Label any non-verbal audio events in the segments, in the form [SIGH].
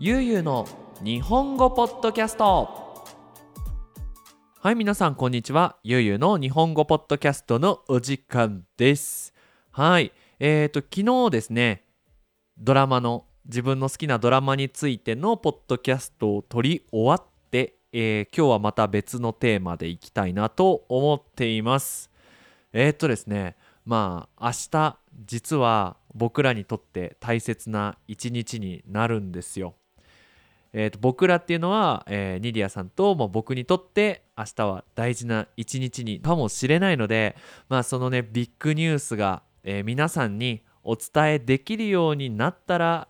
ゆうゆうの日本語ポッドキャスト。はい皆さんこんにちは。ゆうゆうの日本語ポッドキャストのお時間です。はいえーと昨日ですねドラマの自分の好きなドラマについてのポッドキャストを撮り終わって、えー今日はまた別のテーマでいきたいなと思っています。えーとですねまあ明日実は僕らにとって大切な一日になるんですよ。えーと僕らっていうのは、えーニディアさんともう僕にとって明日は大事な一日にかもしれないのでまあそのねビッグニュースが、えー皆さんにお伝えできるようになったら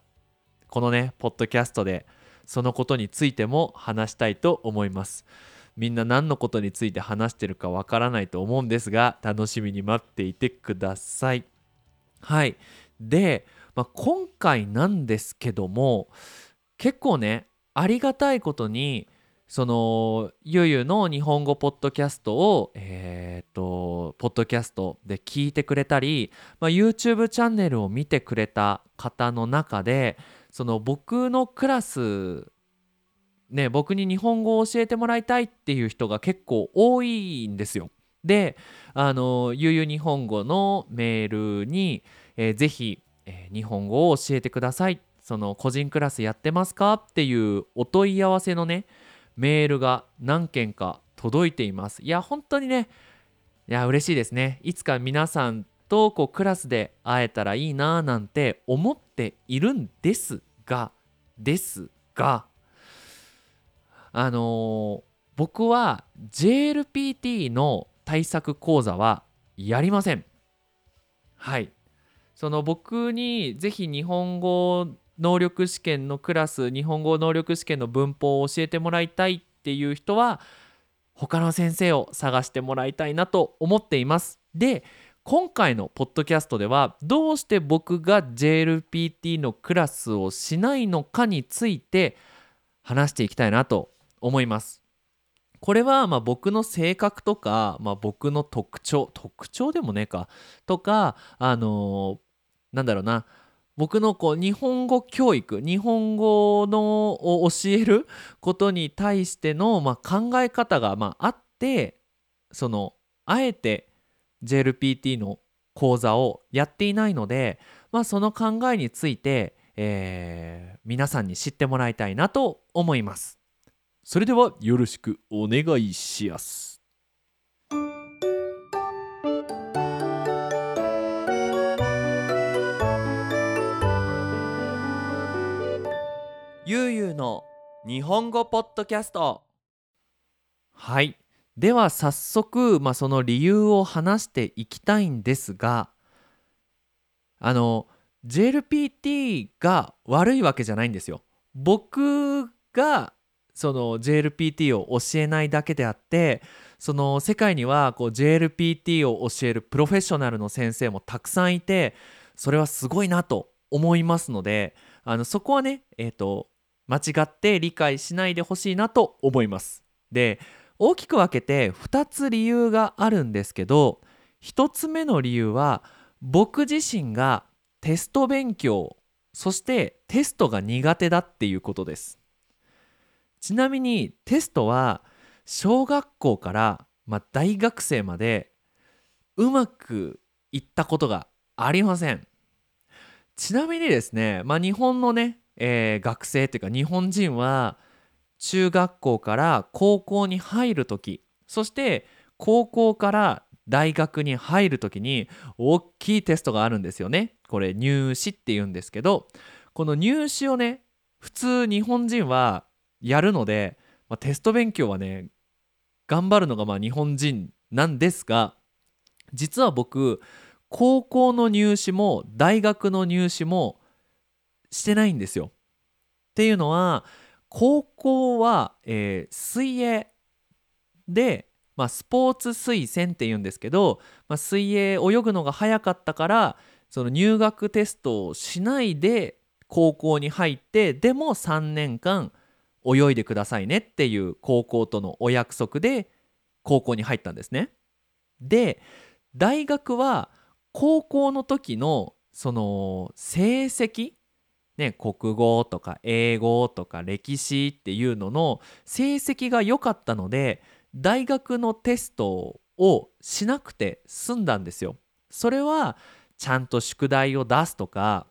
このねポッドキャストでそのことについても話したいと思います。みんな何のことについて話してるかわからないと思うんですが楽しみに待っていてください。はい。で、まあ、今回なんですけども結構ねありがたいことにそのゆうゆうの日本語ポッドキャストをえーとポッドキャストで聞いてくれたり、まあ、YouTube チャンネルを見てくれた方の中でその僕のクラスね僕に日本語を教えてもらいたいっていう人が結構多いんですよ。であのゆうゆう日本語のメールに、えーぜひ、えー日本語を教えてくださいっその個人クラスやってますか？っていうお問い合わせのねメールが何件か届いています。いや本当にねいや嬉しいですね。いつか皆さんとこうクラスで会えたらいいななんて思っているんですがですがあのー僕は JLPT の対策講座はやりません。はい。その僕にぜひ日本語能力試験のクラス日本語能力試験の文法を教えてもらいたいっていう人は他の先生を探してもらいたいなと思っています。で今回のポッドキャストではどうして僕が JLPT のクラスをしないのかについて話していきたいなと思います。これはまあ僕の性格とか、まあ、僕の特徴特徴でもねえかとかあのーなんだろうな僕のこう日本語教育日本語のを教えることに対しての、まあ、考え方がまああってそのあえて JLPT の講座をやっていないので、まあ、その考えについて、えー皆さんに知ってもらいたいなと思います。それではよろしくお願いします。ゆうゆうの日本語ポッドキャストはいでは早速、まあ、その理由を話していきたいんですがあの JLPT が悪いわけじゃないんですよ。僕がその JLPT を教えないだけであってその世界にはこう JLPT を教えるプロフェッショナルの先生もたくさんいてそれはすごいなと思いますのであのそこはね、えー、と間違って理解しないでほしいなと思います。で大きく分けて2つ理由があるんですけど1つ目の理由は僕自身がテスト勉強そしてテストが苦手だっていうことです。ちなみにテストは小学校から、まあ、大学生までうまくいったことがありません。ちなみにですね、まあ、日本のね、えー学生っていうか日本人は中学校から高校に入る時そして高校から大学に入る時に大きいテストがあるんですよね。これ入試って言うんですけどこの入試をね普通日本人はやるので、まあ、テスト勉強はね頑張るのがまあ日本人なんですが実は僕高校の入試も大学の入試もしてないんですよ。っていうのは高校は、えー水泳で、まあ、スポーツ推薦って言うんですけど、まあ、水泳泳ぐのが早かったからその入学テストをしないで高校に入ってでも3年間泳いでくださいねっていう高校とのお約束で高校に入ったんですね。で大学は高校の時のその成績ね、国語とか英語とか歴史っていうのの成績が良かったので大学のテストをしなくて済んだんですよ。それはちゃんと宿題を出すとか、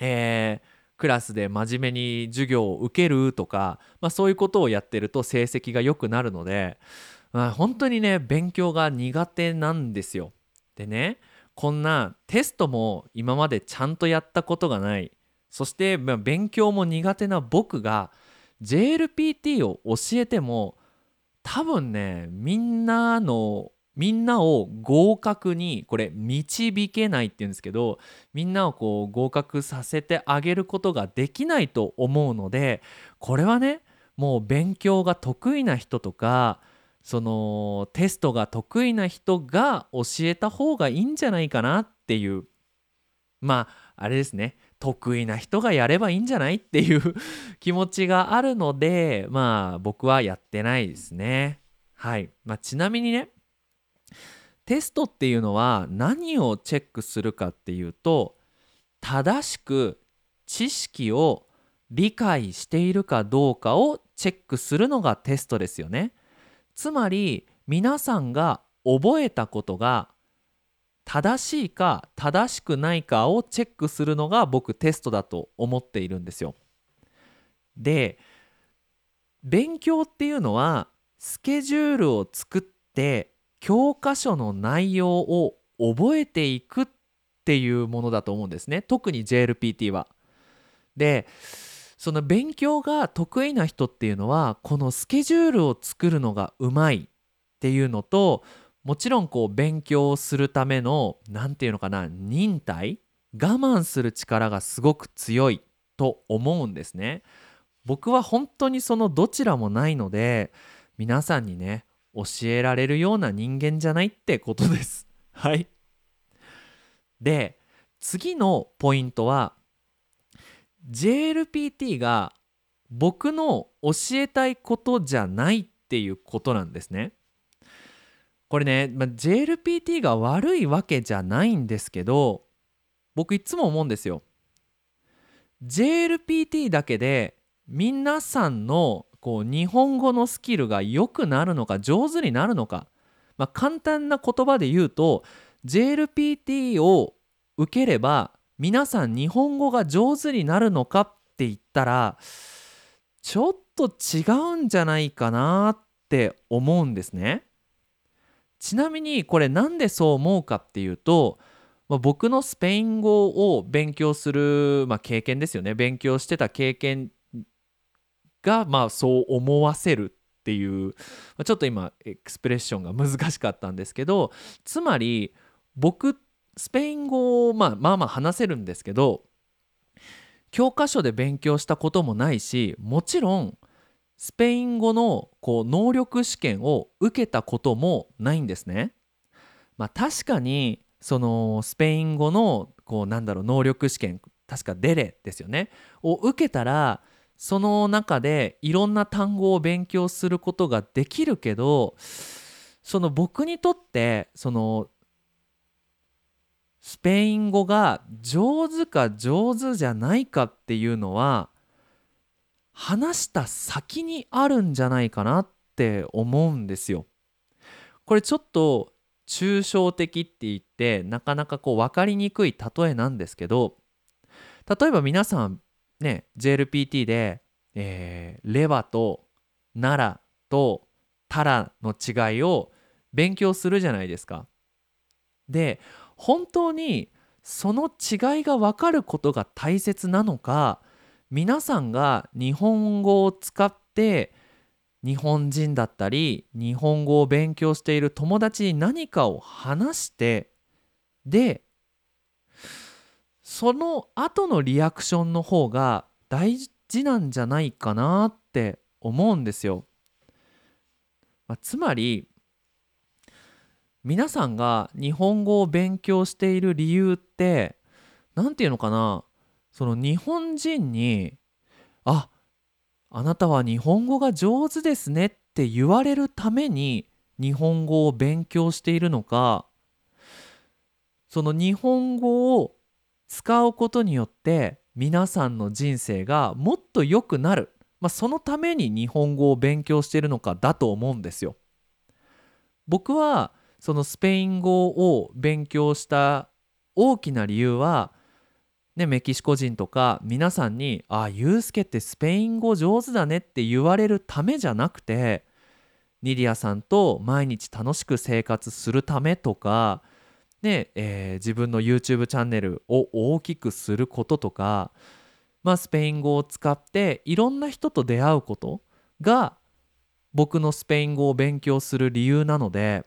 えー、クラスで真面目に授業を受けるとか、まあ、そういうことをやってると成績が良くなるので、まあ、本当にね勉強が苦手なんですよ。でねこんなテストも今までちゃんとやったことがないそして、ま、勉強も苦手な僕が JLPT を教えても多分ねみんなのみんなを合格にこれ導けないっていうんですけどみんなをこう合格させてあげることができないと思うのでこれはねもう勉強が得意な人とかそのテストが得意な人が教えた方がいいんじゃないかなっていう。まああれですね。得意な人がやればいいんじゃないっていう [LAUGHS] 気持ちがあるのでまあ僕はやってないですねはい、まあ、ちなみにねテストっていうのは何をチェックするかっていうと正しく知識を理解しているかどうかをチェックするのがテストですよね。つまり皆さんが覚えたことが正しいか正しくないかをチェックするのが僕テストだと思っているんですよ。で勉強っていうのはスケジュールを作って教科書の内容を覚えていくっていうものだと思うんですね特に JLPT は。でその勉強が得意な人っていうのはこのスケジュールを作るのがうまいっていうのともちろんこう勉強をするための何て言うのかな忍耐我慢する力がすごく強いと思うんですね。僕は本当にそのどちらもないので皆さんにね教えられるような人間じゃないってことです。[LAUGHS] はい。で次のポイントは JLPT が僕の教えたいことじゃないっていうことなんですね。これね、まあ、JLPT が悪いわけじゃないんですけど僕いつも思うんですよ。JLPT だけで皆さんのこう日本語のスキルが良くなるのか上手になるのか、まあ、簡単な言葉で言うと JLPT を受ければ皆さん日本語が上手になるのかって言ったらちょっと違うんじゃないかなって思うんですね。ちなみにこれなんでそう思うかっていうと、まあ、僕のスペイン語を勉強する、まあ、経験ですよね。勉強してた経験がまあそう思わせるっていう、まあ、ちょっと今エクスプレッションが難しかったんですけどつまり僕スペイン語をまあまあまあ話せるんですけど教科書で勉強したこともないしもちろんスペイン語のこう能力試験を受けたこともないんですね。まあ、確かにそのスペイン語のこうなんだろう能力試験確かデレですよねを受けたらその中でいろんな単語を勉強することができるけどその僕にとってそのスペイン語が上手か上手じゃないかっていうのは話した先にあるんじゃないかなって思うんですよ。これちょっと抽象的って言ってなかなかこう分かりにくい例えなんですけど例えば皆さんね JLPT で、えー、レバとナラとタラの違いを勉強するじゃないですか。で本当にその違いが分かることが大切なのか皆さんが日本語を使って日本人だったり日本語を勉強している友達に何かを話してでその後のリアクションの方が大事なんじゃないかなって思うんですよ。まあ、つまり皆さんが日本語を勉強している理由って何て言うのかな？その日本人に「ああなたは日本語が上手ですね」って言われるために日本語を勉強しているのかその日本語を使うことによって皆さんの人生がもっと良くなる、まあ、そのために日本語を勉強しているのかだと思うんですよ。僕はそのスペイン語を勉強した大きな理由は、ね、メキシコ人とか皆さんに「ああユうスケってスペイン語上手だね」って言われるためじゃなくてニディアさんと毎日楽しく生活するためとか、ねえー、自分の YouTube チャンネルを大きくすることとか、まあ、スペイン語を使っていろんな人と出会うことが僕のスペイン語を勉強する理由なので、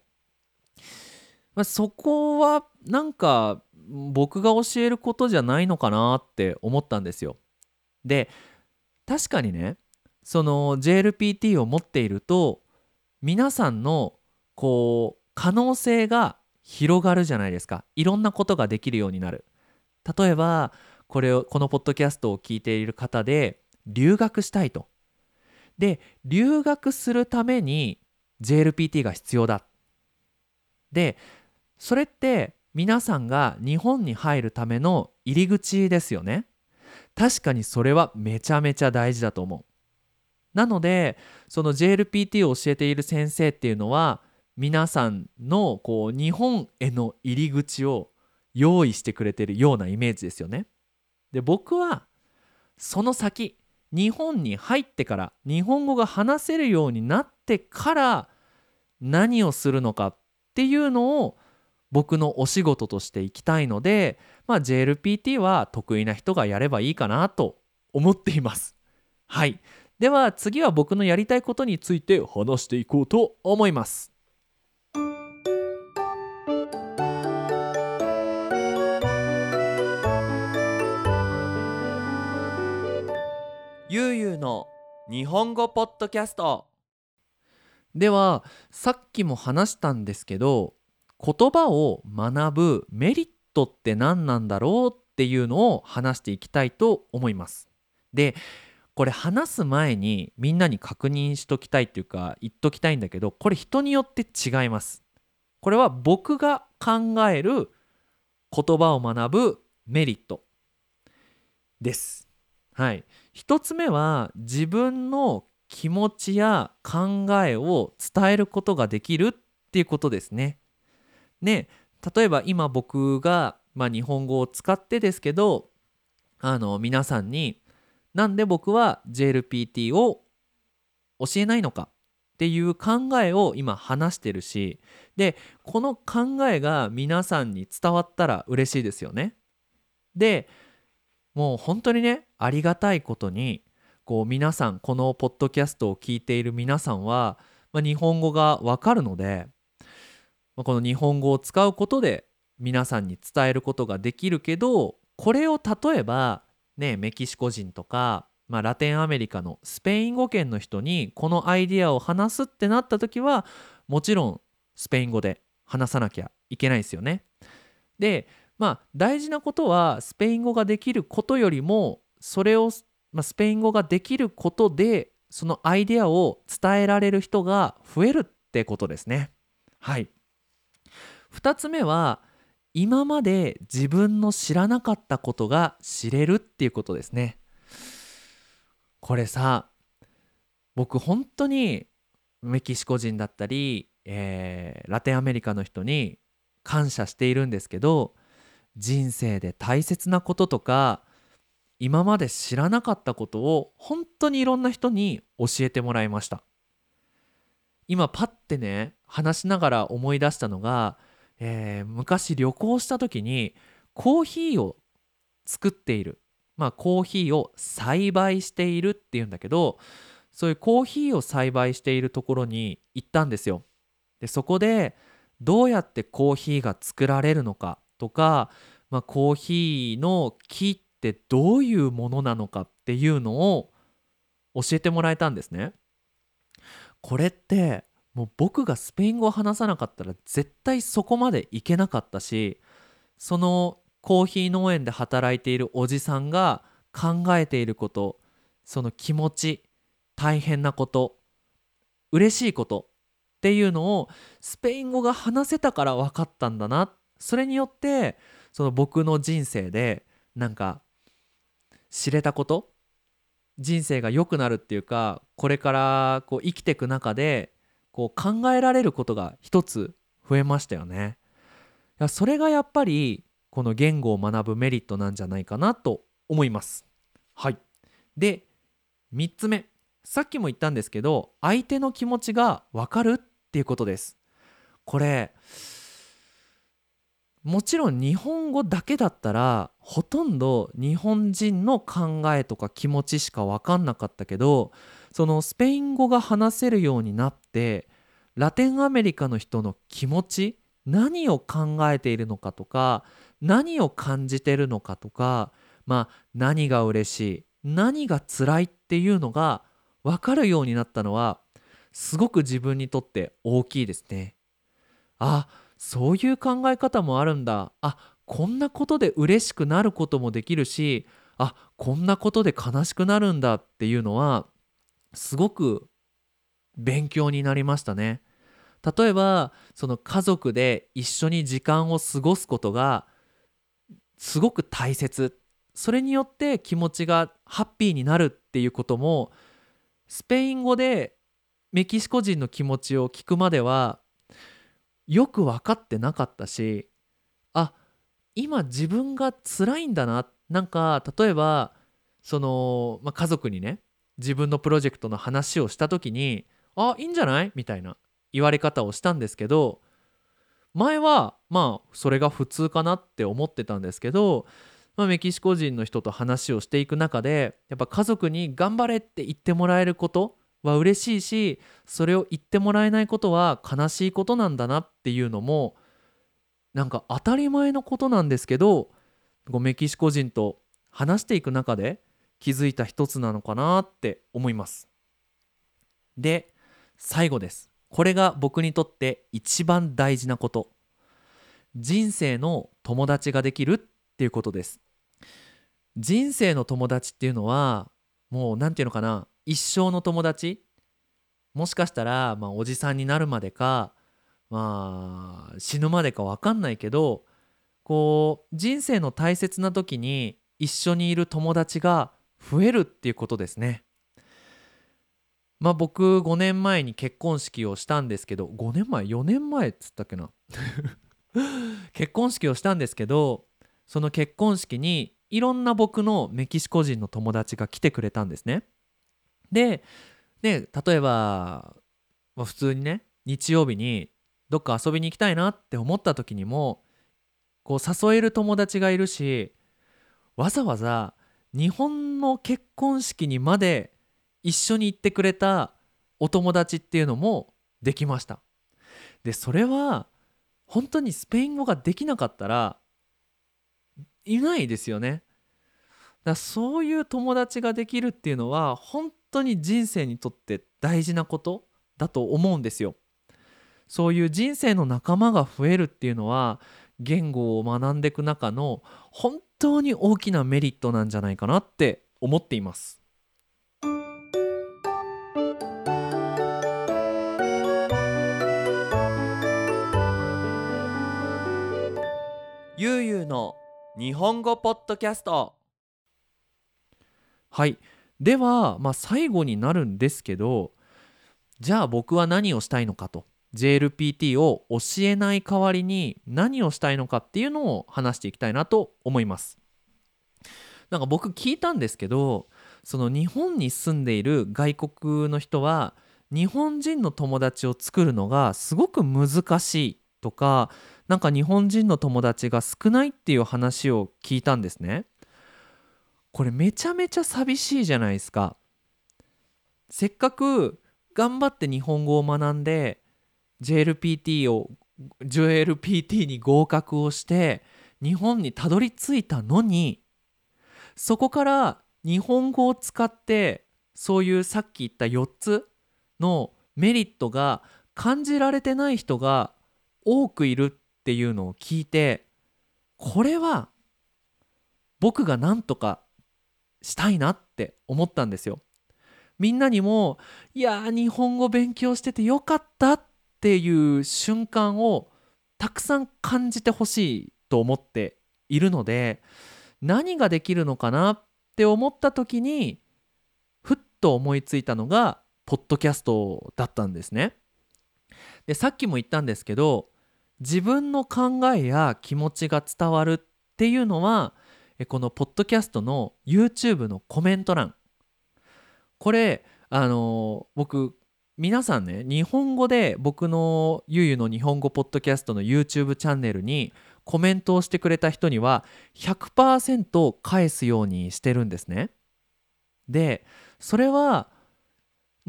まあ、そこはなんか僕が教えることじゃないのかなって思ったんですよ。で確かにねその JLPT を持っていると皆さんのこう可能性が広がるじゃないですか。いろんなことができるようになる。例えばこれをこのポッドキャストを聞いている方で留学したいと。で留学するために JLPT が必要だ。でそれって皆さんが日本に入るための入り口ですよね確かにそれはめちゃめちゃ大事だと思うなのでその JLPT を教えている先生っていうのは皆さんのこう日本への入り口を用意してくれてるようなイメージですよね。で僕はその先日本に入ってから日本語が話せるようになってから何をするのかっていうのを僕のお仕事としていきたいので、まあ、JLPT は得意な人がやればいいかなと思っています。はい。では次は僕のやりたいことについて話していこうと思いますゆうゆうの日本語ポッドキャストではさっきも話したんですけど言葉を学ぶメリットって何なんだろうっていうのを話していきたいと思います。でこれ話す前にみんなに確認しときたいっていうか言っときたいんだけどこれ人によって違います。これは僕が考える言葉を学ぶメリットです。はい。一つ目は自分の気持ちや考えを伝えることができるっていうことですね。ね例えば今僕が、まあ、日本語を使ってですけどあの皆さんになんで僕は JLPT を教えないのかっていう考えを今話してるしでこの考えが皆さんに伝わったら嬉しいですよね。でもう本当にねありがたいことにこう皆さんこのポッドキャストを聞いている皆さんは、まあ、日本語がわかるので、この日本語を使うことで皆さんに伝えることができるけどこれを例えばね、メキシコ人とか、まあ、ラテンアメリカのスペイン語圏の人にこのアイディアを話すってなった時はもちろんスペイン語で話さなきゃいけないですよね。でまあ大事なことはスペイン語ができることよりもそれを、まあ、スペイン語ができることでそのアイデアを伝えられる人が増えるってことですね。はい。2つ目は今まで自分の知らなかったことが知れるっていうことですね。これさ僕本当にメキシコ人だったり、えー、ラテンアメリカの人に感謝しているんですけど人生で大切なこととか今まで知らなかったことを本当にいろんな人に教えてもらいました今パッてね話しながら思い出したのがえー、昔旅行した時にコーヒーを作っているまあコーヒーを栽培しているっていうんだけどそういうコーヒーを栽培しているところに行ったんですよ。でそこでどうやってコーヒーが作られるのかとか、まあ、コーヒーの木ってどういうものなのかっていうのを教えてもらえたんですね。これってもう僕がスペイン語を話さなかったら絶対そこまでいけなかったしそのコーヒー農園で働いているおじさんが考えていることその気持ち大変なこと嬉しいことっていうのをスペイン語が話せたから分かったんだな。それによってその僕の人生でなんか知れたこと人生が良くなるっていうかこれからこう生きていく中でこう考えられることが一つ増えましたよね。いやそれがやっぱりこの言語を学ぶメリットなんじゃないかなと思います。はい。で3つ目さっきも言ったんですけど相手の気持ちが分かるっていうことです。これもちろん日本語だけだったらほとんど日本人の考えとか気持ちしか分かんなかったけどそのスペイン語が話せるようになってラテンアメリカの人の気持ち何を考えているのかとか何を感じてるのかとかまあ何が嬉しい何が辛いっていうのが分かるようになったのはすごく自分にとって大きいですね。あそういう考え方もあるんだあこんなことで嬉しくなることもできるしあこんなことで悲しくなるんだっていうのはすごく勉強になりましたね。例えばその家族で一緒に時間を過ごすことがすごく大切それによって気持ちがハッピーになるっていうこともスペイン語でメキシコ人の気持ちを聞くまではよく分かってなかったしあ今自分が辛いんだななんか例えばその、まあ、家族にね自分のプロジェクトの話をした時にあいいんじゃない？みたいな言われ方をしたんですけど前はまあそれが普通かなって思ってたんですけど、まあ、メキシコ人の人と話をしていく中でやっぱ家族に頑張れって言ってもらえることは嬉しいしそれを言ってもらえないことは悲しいことなんだなっていうのもなんか当たり前のことなんですけどメキシコ人と話していく中で気づいた一つなのかなって思います。で最後です。これが僕にとって一番大事なこと。人生の友達ができるっていうことです。人生の友達っていうのはもう何て言うのかな一生の友達もしかしたら、まあ、おじさんになるまでか、まあ、死ぬまでか分かんないけどこう人生の大切な時に一緒にいる友達が増えるっていうことですね。まあ僕5年前に結婚式をしたんですけど5年前？4年前っつったっけな？[LAUGHS] 結婚式をしたんですけどその結婚式にいろんな僕のメキシコ人の友達が来てくれたんですね。で、ね、例えば、まあ、普通にね日曜日にどっか遊びに行きたいなって思った時にもこう誘える友達がいるしわざわざ日本の結婚式にまで一緒に行ってくれたお友達っていうのもできました。でそれは本当にスペイン語ができなかったらいないですよね。だそういう友達ができるっていうのは本当に人生にとって大事なことだと思うんですよ。そういう人生の仲間が増えるっていうのは言語を学んでいく中の本当に大きなメリットなんじゃないかなって思っています。ゆうゆうの日本語ポッドキャスト。はい。では、まあ、最後になるんですけどじゃあ僕は何をしたいのかと。JLPT を教えない代わりに何をしたいのかっていうのを話していきたいなと思います。なんか僕聞いたんですけどその日本に住んでいる外国の人は日本人の友達を作るのがすごく難しいとかなんか日本人の友達が少ないっていう話を聞いたんですね。これめちゃめちゃ寂しいじゃないですか。せっかく頑張って日本語を学んで JLPT を JLPT に合格をして日本にたどり着いたのにそこから日本語を使ってそういうさっき言った4つのメリットが感じられてない人が多くいるっていうのを聞いてこれは僕が何とかしたいなって思ったんですよ。みんなにもいや日本語勉強しててよかったっていう瞬間をたくさん感じてほしいと思っているので何ができるのかなっって思った時にふっと思いついたのがポッドキャストだったんですね。でさっきも言ったんですけど自分の考えや気持ちが伝わるっていうのはこのポッドキャストの YouTube のコメント欄これあの僕皆さんね日本語で僕のゆうゆうの日本語ポッドキャストの YouTube チャンネルにコメントをしてくれた人には100%返すようにしてるんですね。でそれは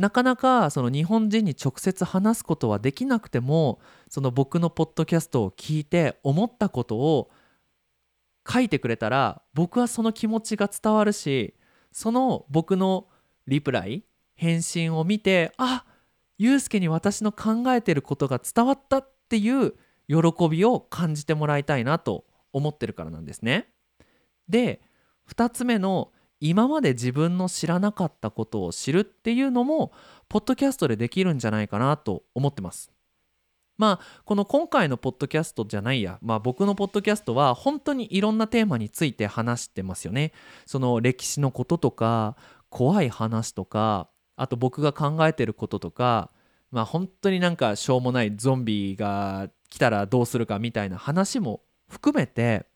なかなかその日本人に直接話すことはできなくてもその僕のポッドキャストを聞いて思ったことを書いてくれたら僕はその気持ちが伝わるしその僕のリプライ返信を見てあゆうすけに私の考えてることが伝わったっていう喜びを感じてもらいたいなと思ってるからなんですね。で2つ目の今まで自分の知らなかったことを知るっていうのもポッドキャストでできるんじゃないかなと思ってます。まあこの今回のポッドキャストじゃないや、まあ、僕のポッドキャストは本当にいろんなテーマについて話してますよね。その歴史のこととか怖い話とかあと僕が考えてることとかまあ本当になんかしょうもないゾンビが来たらどうするかみたいな話も含めて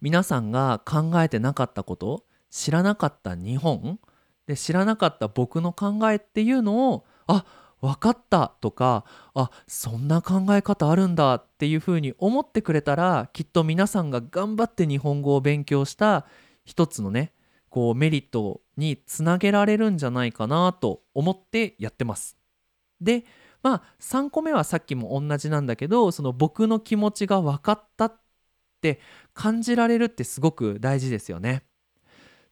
皆さんが考えてなかったこと知らなかった日本？で知らなかった僕の考えっていうのをあ分かったとかあそんな考え方あるんだっていうふうに思ってくれたらきっと皆さんが頑張って日本語を勉強した一つのねこうメリットにつなげられるんじゃないかなと思ってやってます。でまあ3個目はさっきも同じなんだけどその僕の気持ちが分かったって感じられるってすごく大事ですよね。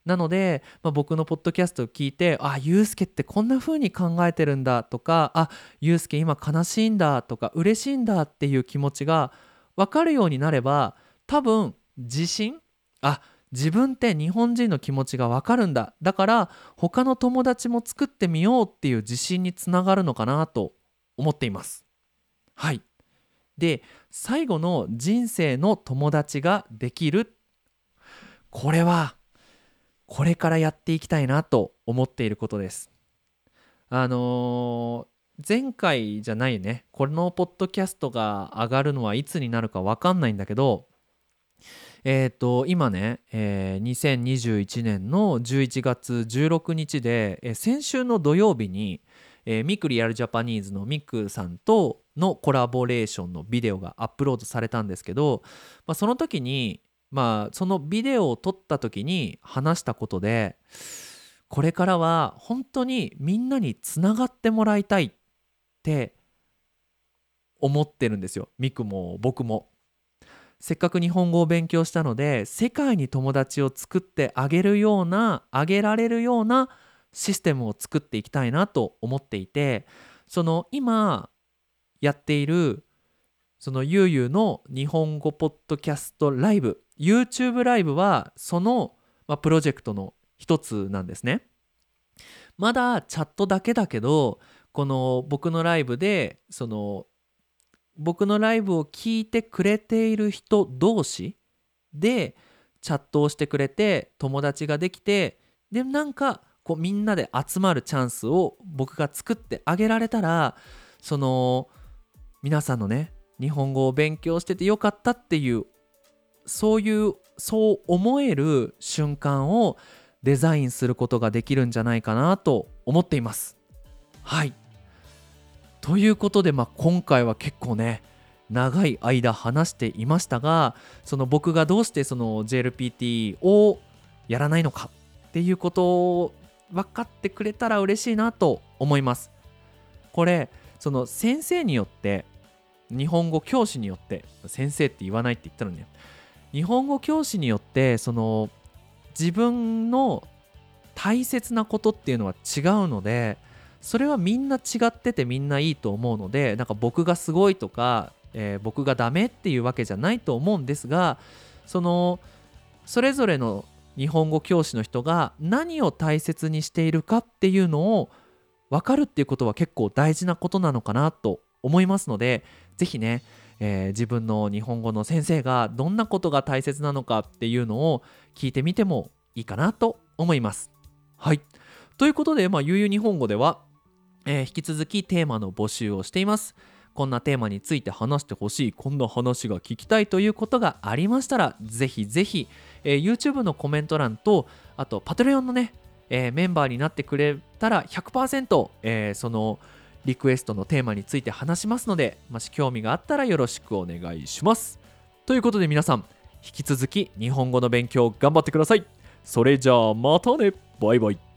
なので、まあ、僕のポッドキャストを聞いてあゆうすけってこんな風に考えてるんだとかあゆうすけ今悲しいんだとか嬉しいんだっていう気持ちが分かるようになれば多分自信あ自分って日本人の気持ちが分かるんだ。だから他の友達も作ってみようっていう自信につながるのかなと思っています。はい。で最後の人生の友達ができる。これはこれからやっていきたいなと思っていることです。あのー、前回じゃないね。このポッドキャストが上がるのはいつになるか分かんないんだけどえっ、ー、と今ね、えー、2021年の11月16日で、えー、先週の土曜日に、えー、ミクリアルジャパニーズのミクさんとのコラボレーションのビデオがアップロードされたんですけど、まあ、その時にまあそのビデオを撮った時に話したことでこれからは本当にみんなにつながってもらいたいって思ってるんですよミクも僕も。せっかく日本語を勉強したので世界に友達を作ってあげるようなあげられるようなシステムを作っていきたいなと思っていてその今やっているそのゆうゆうの日本語ポッドキャストライブ YouTube ライブはその、まあ、プロジェクトの一つなんですね。まだチャットだけだけどこの僕のライブでその僕のライブを聞いてくれている人同士でチャットをしてくれて友達ができてでなんかこうみんなで集まるチャンスを僕が作ってあげられたらその皆さんのね日本語を勉強しててよかったっていうそういうそう思える瞬間をデザインすることができるんじゃないかなと思っています。はいということで、まあ、今回は結構ね長い間話していましたがその僕がどうしてその JLPT をやらないのかっていうことを分かってくれたら嬉しいなと思います。これその先生によって日本語教師によって先生って言わないって言ったのに日本語教師によってその自分の大切なことっていうのは違うのでそれはみんな違っててみんないいと思うのでなんか僕がすごいとか、えー、僕がダメっていうわけじゃないと思うんですがそのそれぞれの日本語教師の人が何を大切にしているかっていうのを分かるっていうことは結構大事なことなのかなと思いますので是非ね、えー、自分の日本語の先生がどんなことが大切なのかっていうのを聞いてみてもいいかなと思います。はい。ということで、まあ、ゆうゆう日本語では、えー引き続きテーマの募集をしています。こんなテーマについて話してほしい。こんな話が聞きたいということがありましたらぜひぜひ、えー YouTube のコメント欄とあと Patreon のね、えーメンバーになってくれたら100%、えーそのリクエストのテーマについて話しますのでもし興味があったらよろしくお願いします。ということで皆さん引き続き日本語の勉強頑張ってください。それじゃあまたね。バイバイ。